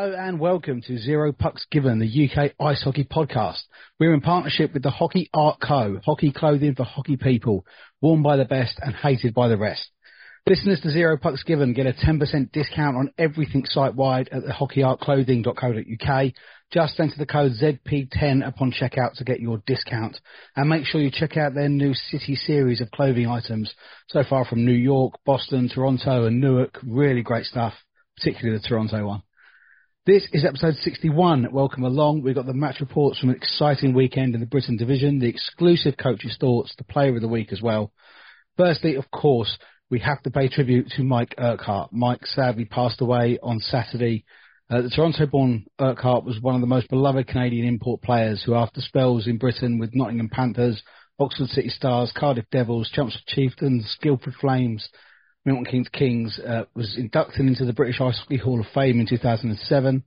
Hello and welcome to Zero Pucks Given, the UK Ice Hockey Podcast. We're in partnership with the Hockey Art Co., hockey clothing for hockey people, worn by the best and hated by the rest. Listeners to Zero Pucks Given get a 10% discount on everything site-wide at the hockeyartclothing.co.uk. Just enter the code ZP10 upon checkout to get your discount. And make sure you check out their new City series of clothing items. So far from New York, Boston, Toronto and Newark. Really great stuff, particularly the Toronto one. This is episode 61. Welcome along. We've got the match reports from an exciting weekend in the Britain division, the exclusive coaches' thoughts, the player of the week as well. Firstly, of course, we have to pay tribute to Mike Urquhart. Mike sadly passed away on Saturday. Uh, the Toronto-born Urquhart was one of the most beloved Canadian import players who, after spells in Britton with Nottingham Panthers, Oxford City Stars, Cardiff Devils, Chelmsford Chieftains, Guildford Flames, Milton Keynes Kings, uh, was inducted into the British Ice Hockey Hall of Fame in 2007.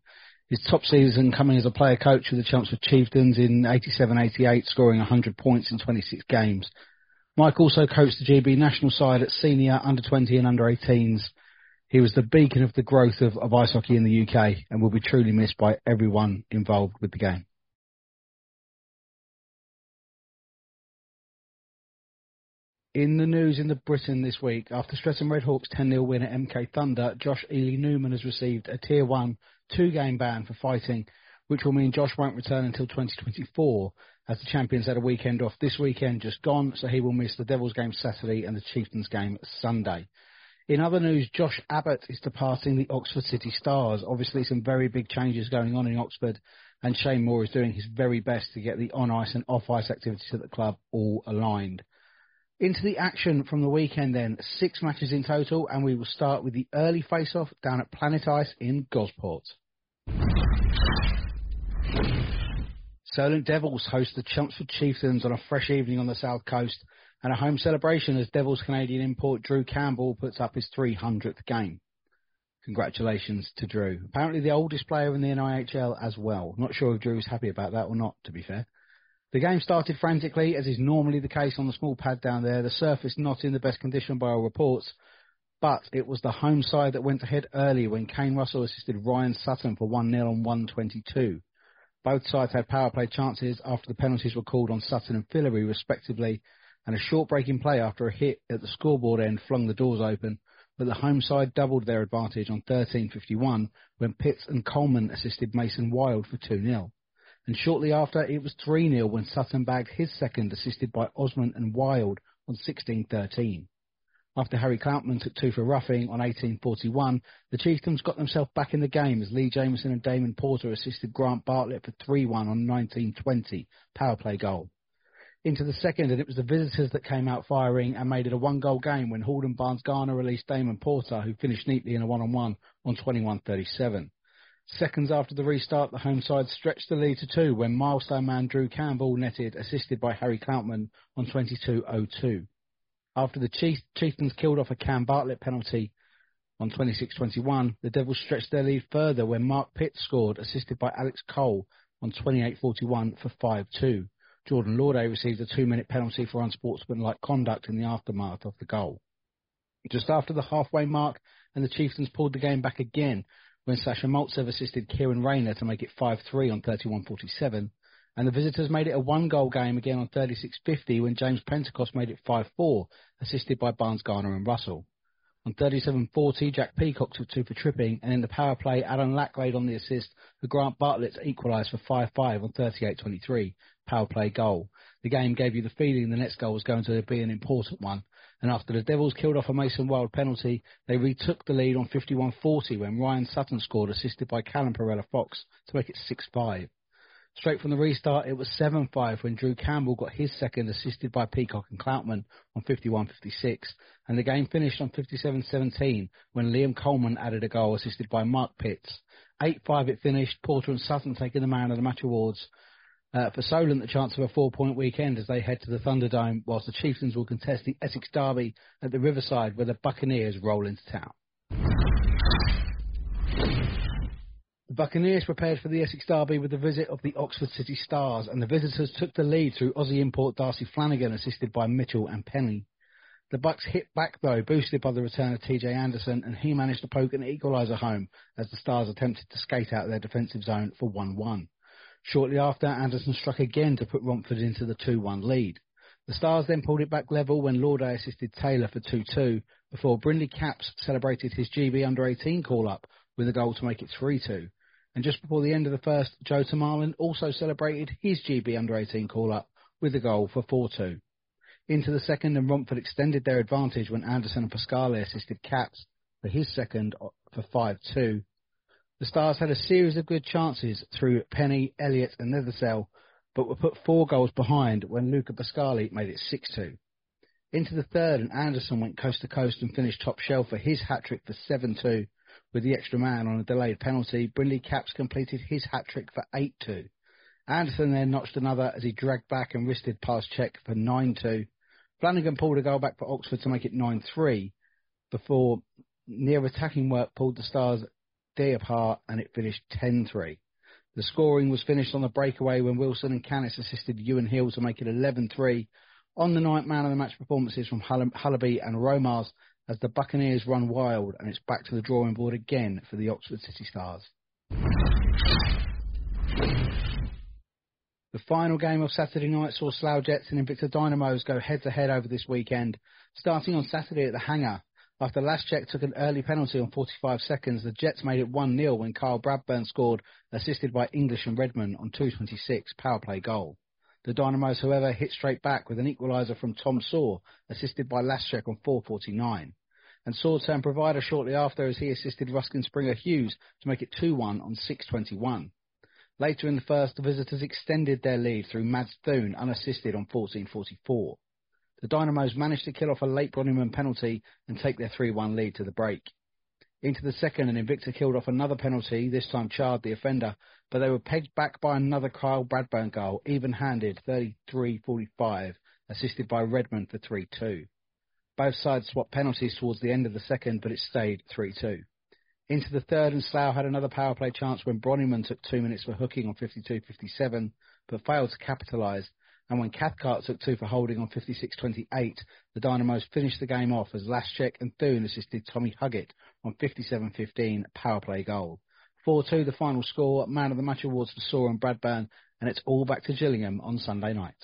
His top season coming as a player coach with the Chelmsford Chieftains in 87-88, scoring 100 points in 26 games. Mike also coached the GB national side at senior, under 20 and under 18s. He was the beacon of the growth of, of ice hockey in the UK and will be truly missed by everyone involved with the game. In the news in the Britton this week, after Streatham Redhawks 10-0 win at MK Thunder, Josh Ely Newman has received a Tier 1 two-game ban for fighting, which will mean Josh won't return until 2024, as the champions had a weekend off this weekend just gone, so he will miss the Devils game Saturday and the Chieftains game Sunday. In other news, Josh Abbott is departing the Oxford City Stars. Obviously, some very big changes going on in Oxford, and Shane Moore is doing his very best to get the on-ice and off-ice activities at the club all aligned. Into the action from the weekend then, six matches in total, and we will start with the early face-off down at Planet Ice in Gosport. Solent Devils host the Chelmsford Chieftains on a fresh evening on the south coast, and a home celebration as Devils Canadian import Drew Campbell puts up his 300th game. Congratulations to Drew. Apparently the oldest player in the NIHL as well. Not sure if Drew's happy about that or not, to be fair. The game started frantically, as is normally the case on the small pad down there. The surface not in the best condition by all reports, but it was the home side that went ahead early when Kane Russell assisted Ryan Sutton for 1 0 on 122. Both sides had power play chances after the penalties were called on Sutton and Fillery, respectively, and a short breaking play after a hit at the scoreboard end flung the doors open. But the home side doubled their advantage on 13.51 when Pitts and Coleman assisted Mason Wild for 2 0 and shortly after it was 3-0 when Sutton bagged his second, assisted by Osman and Wild on 16-13. After Harry Cloutman took two for roughing on 18-41, the Chieftains got themselves back in the game as Lee Jameson and Damon Porter assisted Grant Bartlett for 3-1 on 19-20 power play goal. Into the second, and it was the visitors that came out firing and made it a one-goal game when Halden Barnes Garner released Damon Porter, who finished neatly in a one-on-one on 21-37. Seconds after the restart, the home side stretched the lead to two when milestone man Drew Campbell netted, assisted by Harry Cloutman on 22.02. After the Chief- Chieftains killed off a Cam Bartlett penalty on 26.21, the Devils stretched their lead further when Mark Pitt scored, assisted by Alex Cole on 28.41 for 5-2. Jordan Lauday received a two-minute penalty for unsportsmanlike conduct in the aftermath of the goal. Just after the halfway mark, and the Chieftains pulled the game back again when Sasha Maltsev assisted Kieran Rayner to make it 5-3 on 31-47. And the visitors made it a one-goal game again on 36-50 when James Pentecost made it 5-4, assisted by Barnes, Garner and Russell. On 37-40, Jack Peacock took two for tripping, and in the power play, Alan Lack laid on the assist for Grant Bartlett to equalise for 5-5 on 38-23, power play goal. The game gave you the feeling the next goal was going to be an important one, and after the Devils killed off a Mason Wild penalty, they retook the lead on 51-40 when Ryan Sutton scored, assisted by Callum Perella Fox, to make it 6-5. Straight from the restart, it was 7-5 when Drew Campbell got his second, assisted by Peacock and Cloutman on 51-56, and the game finished on 57-17 when Liam Coleman added a goal, assisted by Mark Pitts. 8-5 it finished, Porter and Sutton taking the man of the match awards. Uh, for Solent, the chance of a four-point weekend as they head to the Thunderdome, whilst the Chieftains will contest the Essex Derby at the Riverside, where the Buccaneers roll into town. The Buccaneers prepared for the Essex Derby with the visit of the Oxford City Stars, and the visitors took the lead through Aussie import Darcy Flanagan, assisted by Mitchell and Penny. The Bucks hit back though, boosted by the return of TJ Anderson, and he managed to poke an equaliser home as the Stars attempted to skate out their defensive zone for 1-1. Shortly after, Anderson struck again to put Romford into the 2-1 lead. The Stars then pulled it back level when Lauday assisted Taylor for 2-2 before Brindley Caps celebrated his GB under-18 call-up with a goal to make it 3-2. And just before the end of the first, Joe Tamarlin also celebrated his GB under-18 call-up with a goal for 4-2. Into the second, and Romford extended their advantage when Anderson and Pascale assisted Caps for his second uh, for 5-2. The Stars had a series of good chances through Penny, Elliott and Nethersell, but were put four goals behind when Luca Pascale made it 6-2. Into the third, and Anderson went coast to coast and finished top shelf for his hat-trick for 7-2 with the extra man on a delayed penalty, Brindley Caps completed his hat trick for 8 2. Anderson then notched another as he dragged back and wristed past Check for 9 2. Flanagan pulled a goal back for Oxford to make it 9 3 before near attacking work pulled the Stars day apart and it finished 10 3. The scoring was finished on the breakaway when Wilson and Canis assisted Ewan Hill to make it 11 3. On the night, man of the match performances from Hullaby and Romars as the Buccaneers run wild and it's back to the drawing board again for the Oxford City Stars. The final game of Saturday night saw Slough Jets and Invicta Dynamos go head to head over this weekend. Starting on Saturday at the hangar, after Laschek took an early penalty on 45 seconds, the Jets made it 1-0 when Kyle Bradburn scored, assisted by English and Redmond on 2.26 power play goal. The Dynamos, however, hit straight back with an equaliser from Tom Saw, assisted by Laschek on 4.49 and Saw turned provider shortly after as he assisted Ruskin Springer Hughes to make it 2-1 on 6.21. Later in the first, the visitors extended their lead through Mads Thune unassisted on 14.44. The Dynamos managed to kill off a late Broniman penalty and take their 3-1 lead to the break. Into the second, and Invicta killed off another penalty, this time Chard, the offender, but they were pegged back by another Kyle Bradburn goal, even-handed, 33-45, assisted by Redmond for 3-2. Both sides swapped penalties towards the end of the second, but it stayed 3-2. Into the third, and Slough had another power play chance when Bronyman took two minutes for hooking on 52-57, but failed to capitalise. And when Cathcart took two for holding on 56-28, the Dynamos finished the game off as Laschek and Thune assisted Tommy Huggett on 57-15 power play goal. 4-2 the final score, man of the match awards for Saw and Bradburn, and it's all back to Gillingham on Sunday night.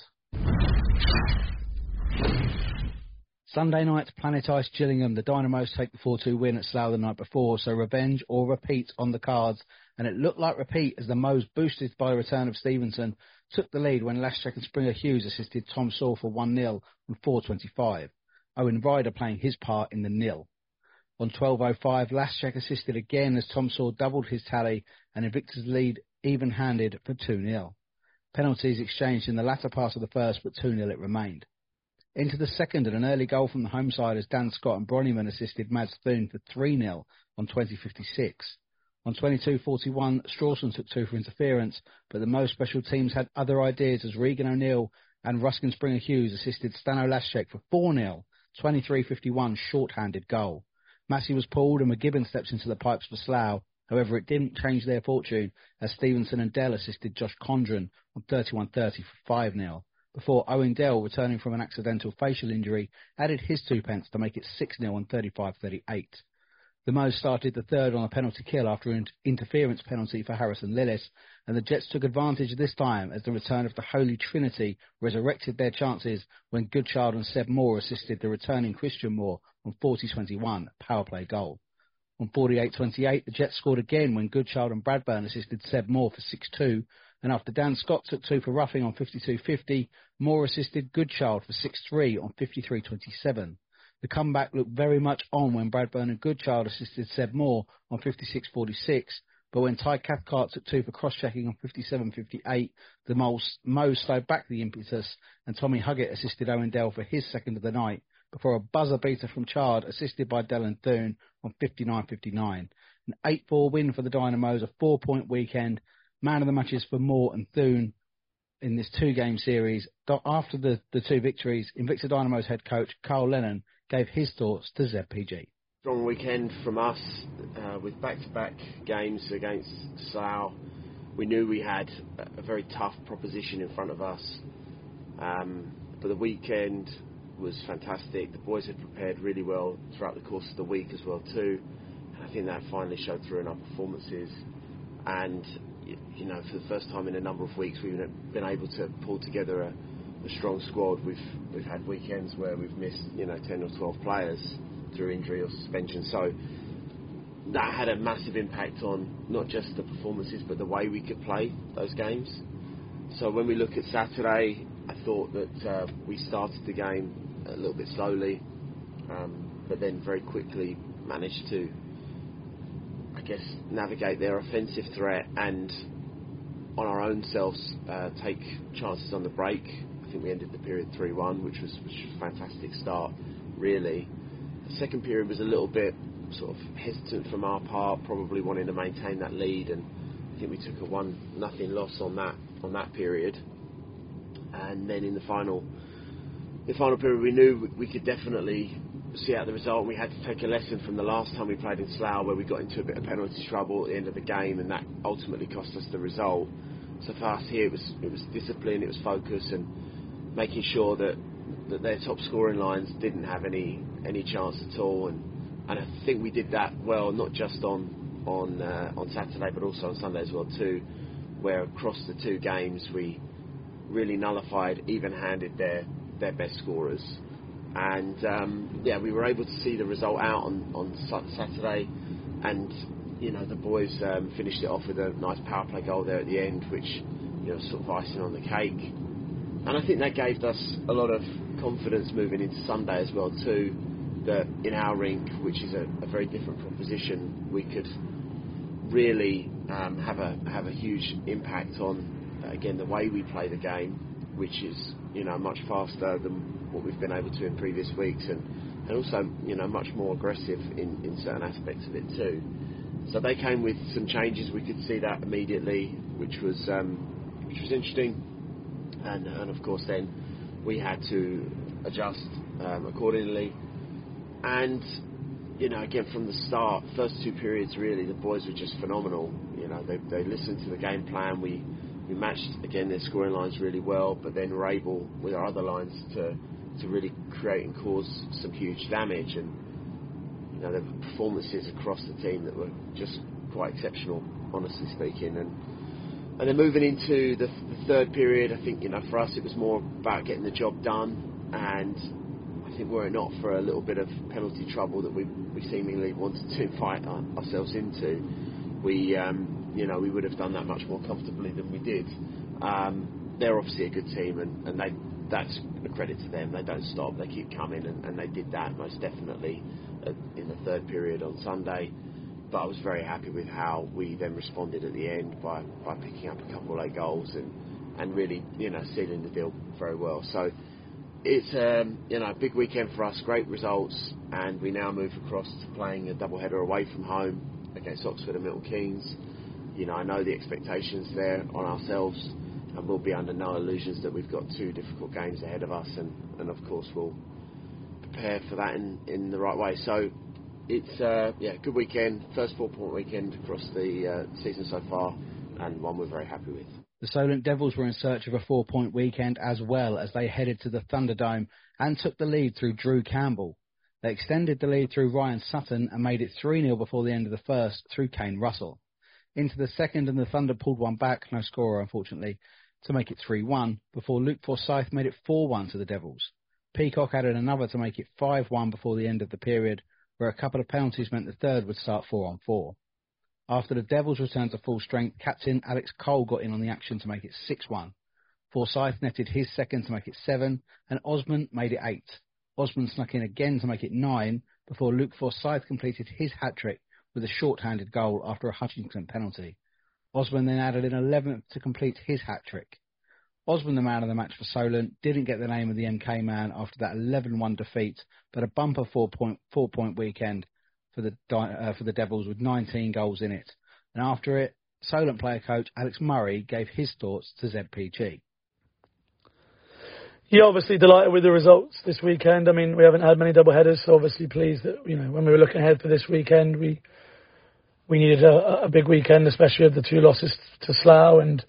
Sunday night, Planet Ice Gillingham. The Dynamos take the 4-2 win at Slough the night before, so revenge or repeat on the cards. And it looked like repeat as the Moes, boosted by the return of Stevenson, took the lead when Laschek and Springer Hughes assisted Tom Saw for 1-0 on 4.25. Owen Ryder playing his part in the nil. On 12.05, Laschek assisted again as Tom Saw doubled his tally and Invicta's lead even-handed for 2-0. Penalties exchanged in the latter part of the first, but 2-0 it remained. Into the second and an early goal from the home side as Dan Scott and Bronyman assisted Mads Thune for 3-0 on 20.56. On 22.41, Strawson took two for interference, but the most special teams had other ideas as Regan O'Neill and Ruskin Springer Hughes assisted Stano Laschek for 4-0, 23.51 short-handed goal. Massey was pulled and McGibbon steps into the pipes for Slough. However, it didn't change their fortune as Stevenson and Dell assisted Josh Condren on 31.30 for 5-0 before Owen Dell, returning from an accidental facial injury, added his two pence to make it 6-0 on 35-38. The Moes started the third on a penalty kill after an interference penalty for Harrison Lillis, and the Jets took advantage this time as the return of the Holy Trinity resurrected their chances when Goodchild and Seb Moore assisted the returning Christian Moore on 40-21 power play goal. On 48-28, the Jets scored again when Goodchild and Bradburn assisted Seb Moore for 6-2, and after Dan Scott took two for roughing on 52-50, Moore assisted Goodchild for 6-3 on 53.27. The comeback looked very much on when Bradburn and Goodchild assisted Seb Moore on 56.46 But when Ty Cathcart took two for cross-checking on 57-58, the Mo slowed back the impetus, and Tommy Huggett assisted Owen Dell for his second of the night before a buzzer beater from Chard, assisted by Dylan Doon on 59-59. An 8-4 win for the Dynamos, a four-point weekend. Man of the matches for Moore and Doon in this two-game series. After the, the two victories, Invicta Dynamo's head coach Carl Lennon gave his thoughts to ZPG. Strong weekend from us uh, with back-to-back games against Slough. We knew we had a very tough proposition in front of us. Um, but the weekend was fantastic. The boys had prepared really well throughout the course of the week as well too. I think that finally showed through in our performances. And you know, for the first time in a number of weeks, we've been able to pull together a, a strong squad. We've we've had weekends where we've missed you know 10 or 12 players through injury or suspension. So that had a massive impact on not just the performances but the way we could play those games. So when we look at Saturday, I thought that uh, we started the game a little bit slowly, um, but then very quickly managed to, I guess, navigate their offensive threat and on our own selves uh, take chances on the break. Think we ended the period 3-1, which was, which was a fantastic start, really. The second period was a little bit sort of hesitant from our part, probably wanting to maintain that lead, and I think we took a one nothing loss on that on that period. And then in the final, the final period, we knew we could definitely see out the result. We had to take a lesson from the last time we played in Slough, where we got into a bit of penalty trouble at the end of the game, and that ultimately cost us the result. So for us here, it was it was discipline, it was focus, and making sure that that their top scoring lines didn't have any any chance at all, and and I think we did that well, not just on on uh, on Saturday, but also on Sunday as well too, where across the two games we really nullified, even-handed their their best scorers, and um, yeah, we were able to see the result out on on Saturday, and you know the boys um, finished it off with a nice power play goal there at the end, which you know sort of icing on the cake, and I think that gave us a lot of confidence moving into Sunday as well too. That in our rink, which is a, a very different proposition, we could really um, have a have a huge impact on uh, again the way we play the game, which is you know much faster than what we've been able to in previous weeks, and, and also you know much more aggressive in, in certain aspects of it too. So they came with some changes. We could see that immediately, which was um, which was interesting, and and of course then we had to adjust um, accordingly. And you know, again from the start, first two periods really, the boys were just phenomenal. You know, they they listened to the game plan. We we matched again their scoring lines really well, but then were able with our other lines to to really create and cause some huge damage. And you know, there were performances across the team that were just quite exceptional, honestly speaking. And and then moving into the, the third period, I think you know for us it was more about getting the job done and I think were it not for a little bit of penalty trouble that we, we seemingly wanted to invite ourselves into, we um, you know we would have done that much more comfortably than we did. Um, they're obviously a good team, and, and they that's a credit to them. They don't stop; they keep coming, and, and they did that most definitely in the third period on Sunday. But I was very happy with how we then responded at the end by, by picking up a couple of late goals and, and really you know sealing the deal very well. So it's um, you know a big weekend for us, great results, and we now move across to playing a double header away from home against Oxford and Milton Keynes. You know, I know the expectations there on ourselves, and we'll be under no illusions that we've got two difficult games ahead of us, and, and of course we'll prepare for that in, in the right way. So it's uh, yeah, good weekend, first four point weekend across the uh, season so far, and one we're very happy with. The Solent Devils were in search of a four point weekend as well as they headed to the Thunderdome and took the lead through Drew Campbell. They extended the lead through Ryan Sutton and made it 3 0 before the end of the first through Kane Russell. Into the second, and the Thunder pulled one back, no scorer unfortunately, to make it 3 1 before Luke Forsyth made it 4 1 to the Devils. Peacock added another to make it 5 1 before the end of the period, where a couple of penalties meant the third would start 4 on 4. After the Devils returned to full strength, captain Alex Cole got in on the action to make it 6-1. Forsyth netted his second to make it 7, and Osman made it 8. Osman snuck in again to make it 9 before Luke Forsyth completed his hat-trick with a short-handed goal after a Hutchinson penalty. Osman then added an 11th to complete his hat-trick. Osman, the man of the match for Solent, didn't get the name of the MK man after that 11-1 defeat, but a bumper four-point four-point weekend for the uh, for the Devils with 19 goals in it. And after it, Solent player coach Alex Murray gave his thoughts to ZPG. Yeah, obviously delighted with the results this weekend. I mean, we haven't had many double headers, so obviously pleased that you know when we were looking ahead for this weekend, we we needed a, a big weekend, especially with the two losses to Slough. And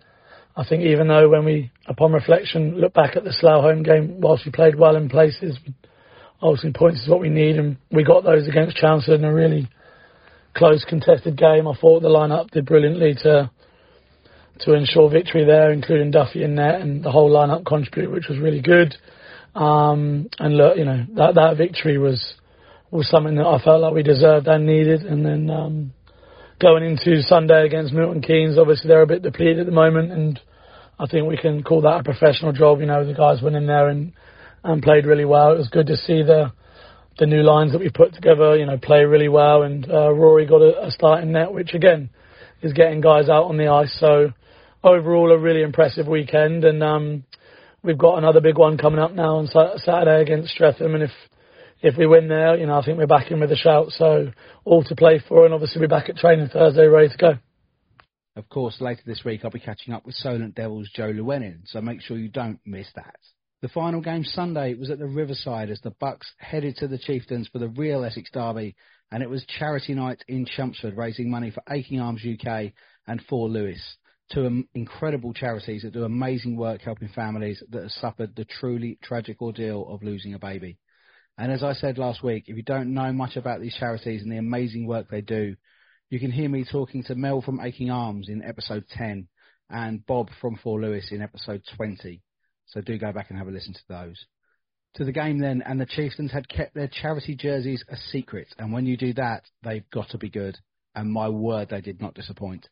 I think even though when we, upon reflection, look back at the Slough home game, whilst we played well in places, obviously points is what we need, and we got those against Chelmsford in a really close, contested game. I thought the lineup did brilliantly to to ensure victory there, including Duffy and net, and the whole lineup contributed, which was really good. Um, and look, you know that that victory was was something that I felt like we deserved and needed. And then um, going into Sunday against Milton Keynes, obviously they're a bit depleted at the moment, and I think we can call that a professional job. You know, the guys went in there and and played really well. It was good to see the the new lines that we put together, you know, play really well. And uh, Rory got a, a start in net, which again is getting guys out on the ice. So overall a really impressive weekend, and um, we've got another big one coming up now on Saturday against Streatham, and if if we win there, you know, I think we're back in with a shout. So all to play for, and obviously we're back at training Thursday, ready to go. Of course, later this week I'll be catching up with Solent Devils Joe Llewellyn, so make sure you don't miss that. The final game Sunday was at the Riverside as the Bucks headed to the Chieftains for the real Essex Derby, and it was charity night in Chelmsford, raising money for Aching Arms UK and for Lewis two incredible charities that do amazing work helping families that have suffered the truly tragic ordeal of losing a baby. And as I said last week, if you don't know much about these charities and the amazing work they do, you can hear me talking to Mel from Aching Arms in episode 10 and Bob from For Lewis in episode 20. So do go back and have a listen to those. To the game then, and the Chieftains had kept their charity jerseys a secret. And when you do that, they've got to be good. And my word, they did not disappoint.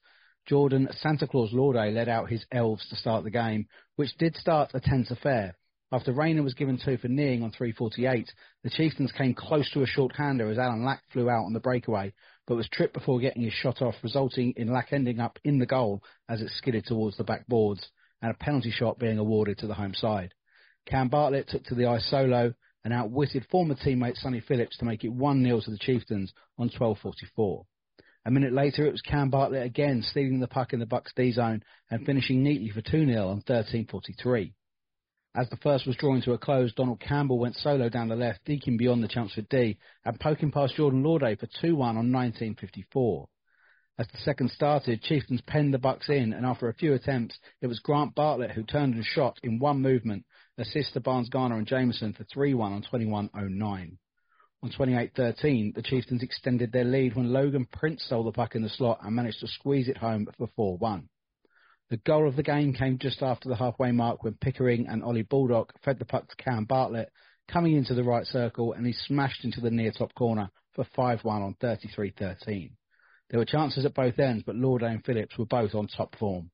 Jordan Santa Claus Lauday led out his elves to start the game, which did start a tense affair. After Rayner was given two for kneeing on 3.48, the Chieftains came close to a short-hander as Alan Lack flew out on the breakaway, but was tripped before getting his shot off, resulting in Lack ending up in the goal as it skidded towards the back boards, and a penalty shot being awarded to the home side. Cam Bartlett took to the ice solo and outwitted former teammate Sonny Phillips to make it 1-0 to the Chieftains on 12.44. A minute later, it was Cam Bartlett again stealing the puck in the Bucks D zone and finishing neatly for 2-0 on 13.43. As the first was drawing to a close, Donald Campbell went solo down the left, deking beyond the Chelmsford D and poking past Jordan Lauday for 2-1 on 19.54. As the second started, Chieftains penned the Bucks in, and after a few attempts, it was Grant Bartlett who turned and shot in one movement, assist to Barnes Garner and Jameson for 3-1 on 21.09. On 28-13, the Chieftains extended their lead when Logan Prince stole the puck in the slot and managed to squeeze it home for 4-1. The goal of the game came just after the halfway mark when Pickering and Ollie Baldock fed the puck to Cam Bartlett, coming into the right circle, and he smashed into the near top corner for 5-1 on 33-13. There were chances at both ends, but Lauday and Phillips were both on top form.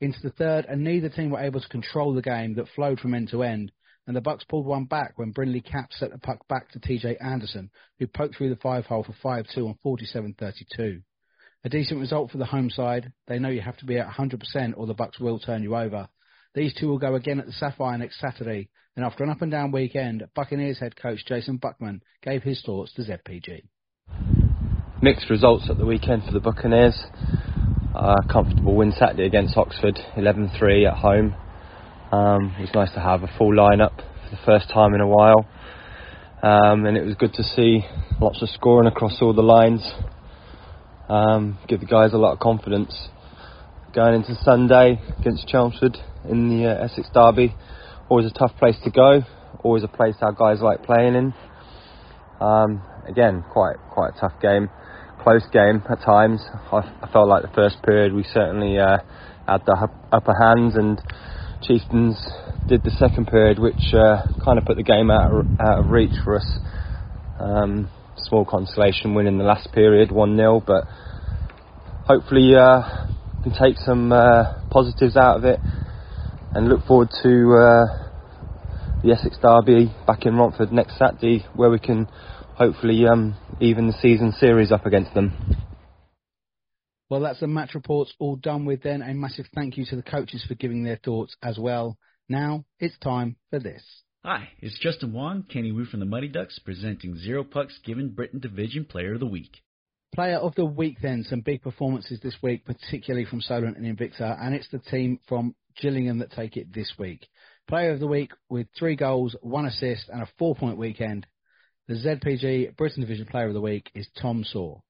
Into the third, and neither team were able to control the game that flowed from end to end, and the Bucks pulled one back when Brindley Cap set the puck back to TJ Anderson, who poked through the five hole for 5-2 on 47-32. A decent result for the home side. They know you have to be at 100% or the Bucks will turn you over. These two will go again at the Sapphire next Saturday. And after an up and down weekend, Buccaneers head coach Jason Buckman gave his thoughts to ZPG. Mixed results at the weekend for the Buccaneers. Uh, comfortable win Saturday against Oxford, 11-3 at home. Um, it was nice to have a full lineup for the first time in a while, um, and it was good to see lots of scoring across all the lines. Um, give the guys a lot of confidence going into Sunday against Chelmsford in the uh, Essex Derby. Always a tough place to go. Always a place our guys like playing in. Um, again, quite quite a tough game, close game at times. I, I felt like the first period we certainly uh, had the upper hands and Chieftains did the second period, which uh, kind of put the game out of, out of reach for us. Um, small consolation win in the last period, 1 0, but hopefully uh, can take some uh, positives out of it and look forward to uh, the Essex Derby back in Romford next Saturday, where we can hopefully um, even the season series up against them. Well, that's the match reports all done with then. A massive thank you to the coaches for giving their thoughts as well. Now it's time for this. Hi, it's Justin Wong, Kenny Wu from the Muddy Ducks, presenting Zero Pucks Given Britton Division Player of the Week. Player of the week then, some big performances this week, particularly from Solent and Invicta, and it's the team from Gillingham that take it this week. Player of the week with three goals, one assist, and a four point weekend. The ZPG Britton Division Player of the Week is Tom Saw.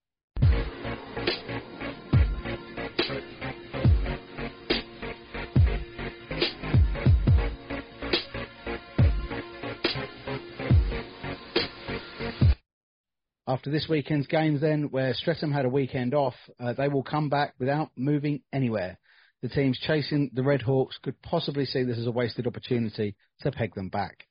After this weekend's games, then, where Streatham had a weekend off, uh, they will come back without moving anywhere. The teams chasing the Red Hawks could possibly see this as a wasted opportunity to peg them back.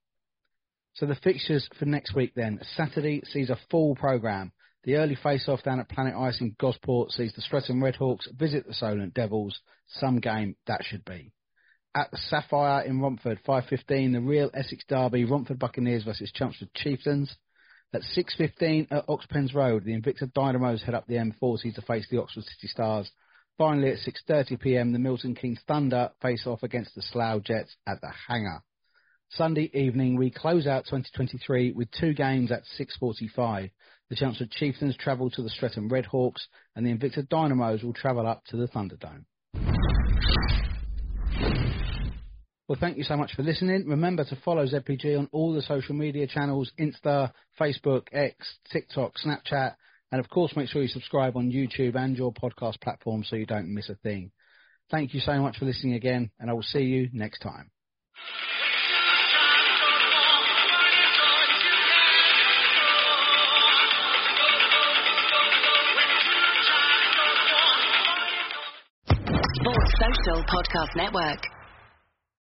So the fixtures for next week then. Saturday sees a full programme. The early face-off down at Planet Ice in Gosport sees the Streatham Red Hawks visit the Solent Devils. Some game that should be. At the Sapphire in Romford, 5.15, the real Essex derby, Romford Buccaneers versus Chelmsford Chieftains. At 6.15 at Oxpens Road, the Invicta Dynamos head up the M40 to face the Oxford City Stars. Finally, at 6.30pm, the Milton Keynes Thunder face off against the Slough Jets at the Hangar. Sunday evening, we close out 2023 with two games at 6.45. The Chelmsford Chieftains travel to the Streatham Red Hawks, and the Invicta Dynamos will travel up to the Thunderdome. Well, thank you so much for listening. Remember to follow ZPG on all the social media channels Insta, Facebook, X, TikTok, Snapchat, and of course, make sure you subscribe on YouTube and your podcast platform so you don't miss a thing. Thank you so much for listening again, and I will see you next time. Sports Social Podcast Network.